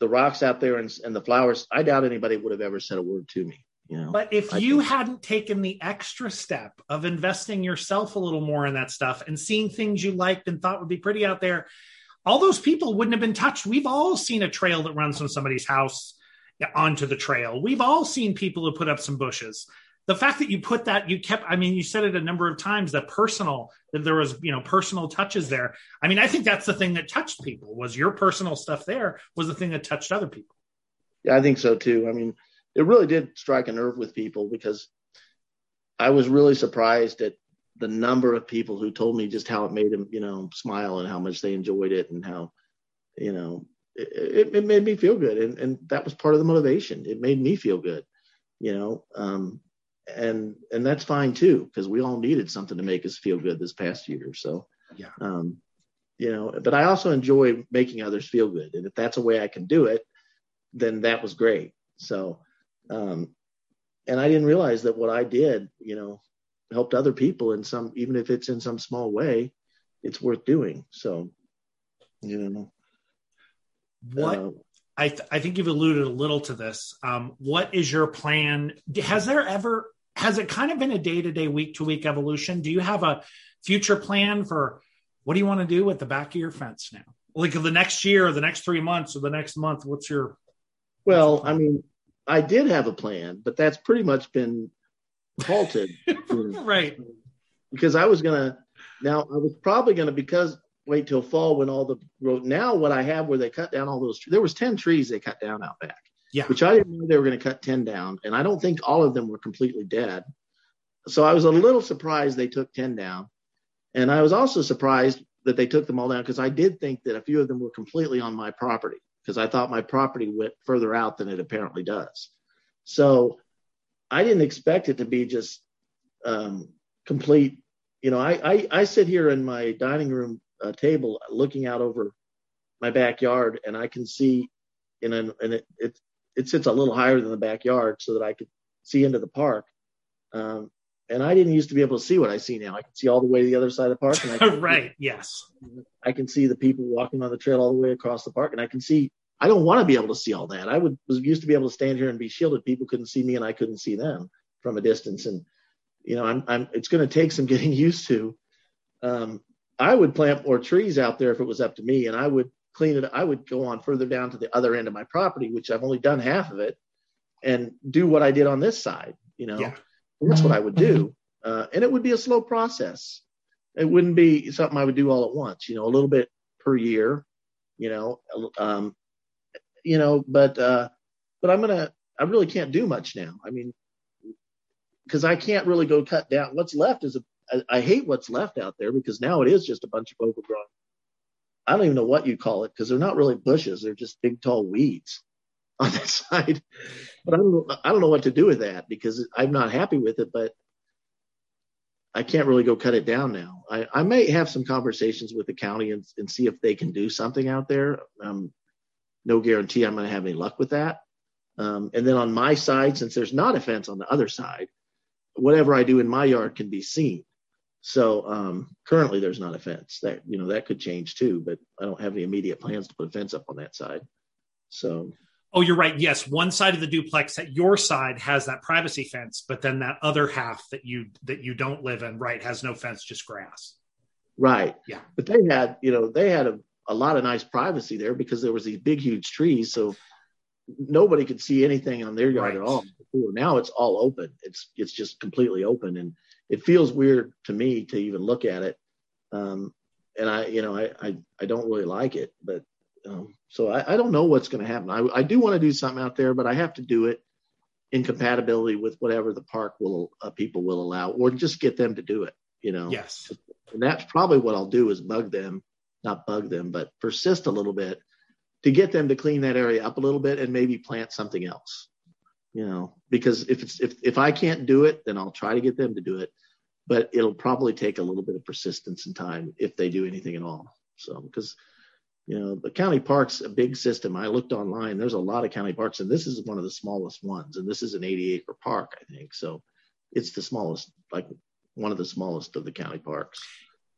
the rocks out there and, and the flowers, I doubt anybody would have ever said a word to me. You know, but if I you think. hadn't taken the extra step of investing yourself a little more in that stuff and seeing things you liked and thought would be pretty out there, all those people wouldn't have been touched. We've all seen a trail that runs from somebody's house onto the trail. We've all seen people who put up some bushes the fact that you put that you kept i mean you said it a number of times that personal that there was you know personal touches there i mean i think that's the thing that touched people was your personal stuff there was the thing that touched other people yeah i think so too i mean it really did strike a nerve with people because i was really surprised at the number of people who told me just how it made them you know smile and how much they enjoyed it and how you know it, it made me feel good and, and that was part of the motivation it made me feel good you know um, and and that's fine too because we all needed something to make us feel good this past year. So yeah, um, you know, but I also enjoy making others feel good, and if that's a way I can do it, then that was great. So, um, and I didn't realize that what I did, you know, helped other people in some, even if it's in some small way, it's worth doing. So, you know, what uh, I, th- I think you've alluded a little to this. Um, what is your plan? Has there ever has it kind of been a day to day, week to week evolution? Do you have a future plan for what do you want to do with the back of your fence now? Like the next year, or the next three months, or the next month? What's your? Well, I mean, I did have a plan, but that's pretty much been halted. right. Because I was gonna now I was probably gonna because wait till fall when all the growth. Now what I have where they cut down all those there was ten trees they cut down out back. Yeah. Which I didn't know they were going to cut ten down, and I don't think all of them were completely dead. So I was a little surprised they took ten down, and I was also surprised that they took them all down because I did think that a few of them were completely on my property because I thought my property went further out than it apparently does. So I didn't expect it to be just um, complete. You know, I, I, I sit here in my dining room uh, table looking out over my backyard, and I can see, in an, and it, it it sits a little higher than the backyard so that I could see into the park. Um, and I didn't used to be able to see what I see now. I can see all the way to the other side of the park. And I can right. See, yes. I can see the people walking on the trail all the way across the park, and I can see. I don't want to be able to see all that. I would was used to be able to stand here and be shielded. People couldn't see me, and I couldn't see them from a distance. And you know, I'm, I'm it's going to take some getting used to. Um, I would plant more trees out there if it was up to me, and I would clean it. I would go on further down to the other end of my property, which I've only done half of it, and do what I did on this side. You know, yeah. that's what I would do, uh, and it would be a slow process. It wouldn't be something I would do all at once. You know, a little bit per year. You know, um, you know, but uh, but I'm gonna. I really can't do much now. I mean, because I can't really go cut down. What's left is a I, I, hate what's left out there because now it is just a bunch of overgrown. I don't even know what you call it because they're not really bushes; they're just big, tall weeds on that side. But I don't I don't know what to do with that because I'm not happy with it. But I can't really go cut it down now. I, I may have some conversations with the county and, and see if they can do something out there. Um, no guarantee I'm going to have any luck with that. Um, and then on my side, since there's not a fence on the other side, whatever I do in my yard can be seen. So um, currently, there's not a fence. That you know that could change too, but I don't have any immediate plans to put a fence up on that side. So. Oh, you're right. Yes, one side of the duplex at your side has that privacy fence, but then that other half that you that you don't live in, right, has no fence, just grass. Right. Yeah. But they had, you know, they had a, a lot of nice privacy there because there was these big, huge trees, so nobody could see anything on their yard right. at all. Now it's all open. It's it's just completely open, and it feels weird to me to even look at it. Um, and I, you know, I, I, I don't really like it, but, um, so I, I don't know what's going to happen. I, I do want to do something out there, but I have to do it in compatibility with whatever the park will, uh, people will allow, or just get them to do it, you know? Yes. And that's probably what I'll do is bug them, not bug them, but persist a little bit to get them to clean that area up a little bit and maybe plant something else you know, because if it's if if I can't do it, then I'll try to get them to do it, but it'll probably take a little bit of persistence and time if they do anything at all. So because you know the county parks a big system. I looked online. There's a lot of county parks, and this is one of the smallest ones. And this is an 80 acre park, I think. So it's the smallest, like one of the smallest of the county parks.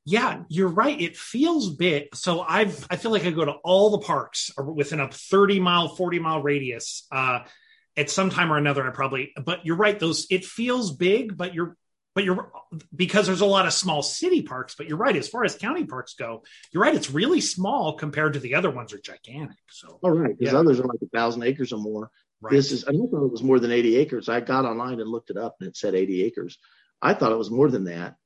Yeah, you're right. It feels big. So I've I feel like I go to all the parks within a 30 mile, 40 mile radius. Uh, at some time or another i probably but you're right those it feels big but you're but you're because there's a lot of small city parks but you're right as far as county parks go you're right it's really small compared to the other ones are gigantic so all right because yeah. others are like a thousand acres or more right. this is i thought it was more than 80 acres i got online and looked it up and it said 80 acres i thought it was more than that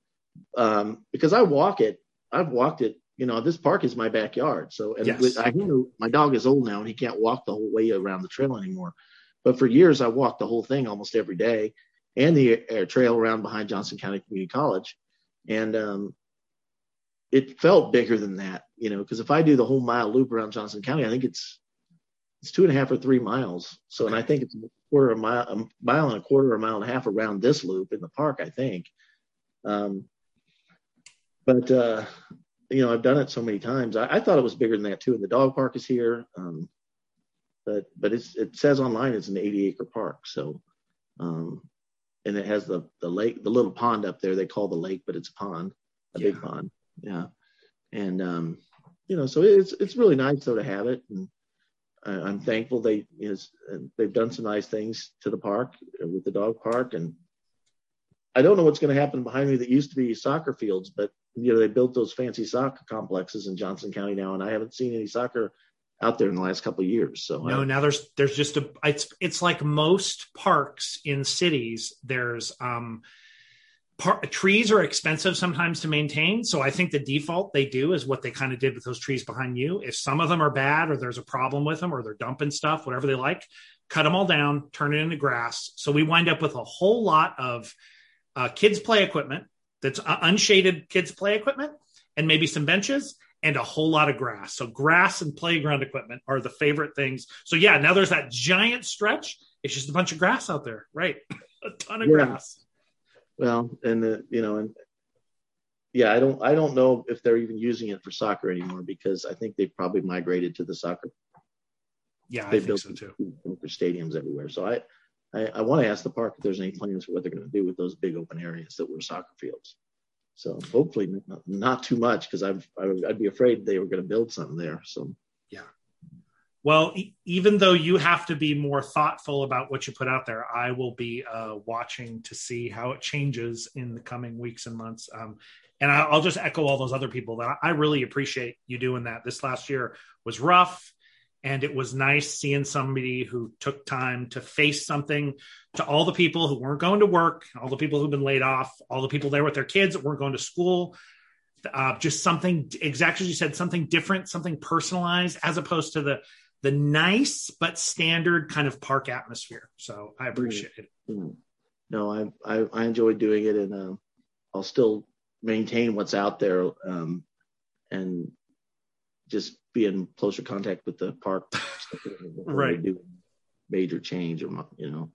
um, because i walk it i've walked it you know this park is my backyard so and yes. i know my dog is old now and he can't walk the whole way around the trail anymore but for years, I walked the whole thing almost every day and the air trail around behind Johnson County Community College. And um, it felt bigger than that, you know, because if I do the whole mile loop around Johnson County, I think it's it's two and a half or three miles. So, and I think it's a quarter of a mile, a mile and a quarter, a mile and a half around this loop in the park, I think. Um, but uh, you know, I've done it so many times. I, I, thought it was bigger than that too. And the dog park is here, um, but but it's it says online it's an 80 acre park. So, um, and it has the the lake, the little pond up there. They call the lake, but it's a pond, a yeah. big pond. Yeah, and um, you know, so it's it's really nice though to have it. And I, am thankful they is they've done some nice things to the park with the dog park and I don't know what's going to happen behind me that used to be soccer fields, but you know they built those fancy soccer complexes in Johnson County now, and I haven't seen any soccer out there in the last couple of years. So no, I, now there's there's just a it's it's like most parks in cities. There's um par- trees are expensive sometimes to maintain, so I think the default they do is what they kind of did with those trees behind you. If some of them are bad or there's a problem with them or they're dumping stuff, whatever they like, cut them all down, turn it into grass. So we wind up with a whole lot of uh, kids play equipment that's uh, unshaded kids play equipment and maybe some benches and a whole lot of grass. So grass and playground equipment are the favorite things. So yeah, now there's that giant stretch. It's just a bunch of grass out there, right? a ton of yeah. grass. Well, and the, you know, and yeah, I don't, I don't know if they're even using it for soccer anymore because I think they've probably migrated to the soccer. Yeah, they built so too. For stadiums everywhere. So I, I, I want to ask the park if there's any plans for what they're going to do with those big open areas that were soccer fields. So hopefully not, not too much because I've I'd be afraid they were going to build something there. So yeah. Well, e- even though you have to be more thoughtful about what you put out there, I will be uh, watching to see how it changes in the coming weeks and months. Um, and I, will just echo all those other people that I really appreciate you doing that. This last year was rough and it was nice seeing somebody who took time to face something to all the people who weren't going to work all the people who've been laid off all the people there with their kids that weren't going to school. Uh, just something exactly as you said something different something personalized as opposed to the the nice but standard kind of park atmosphere. So i appreciate it. Mm-hmm. no I, I i enjoy doing it and uh, i'll still maintain what's out there um, and just be in closer contact with the park. Right. do major change or you know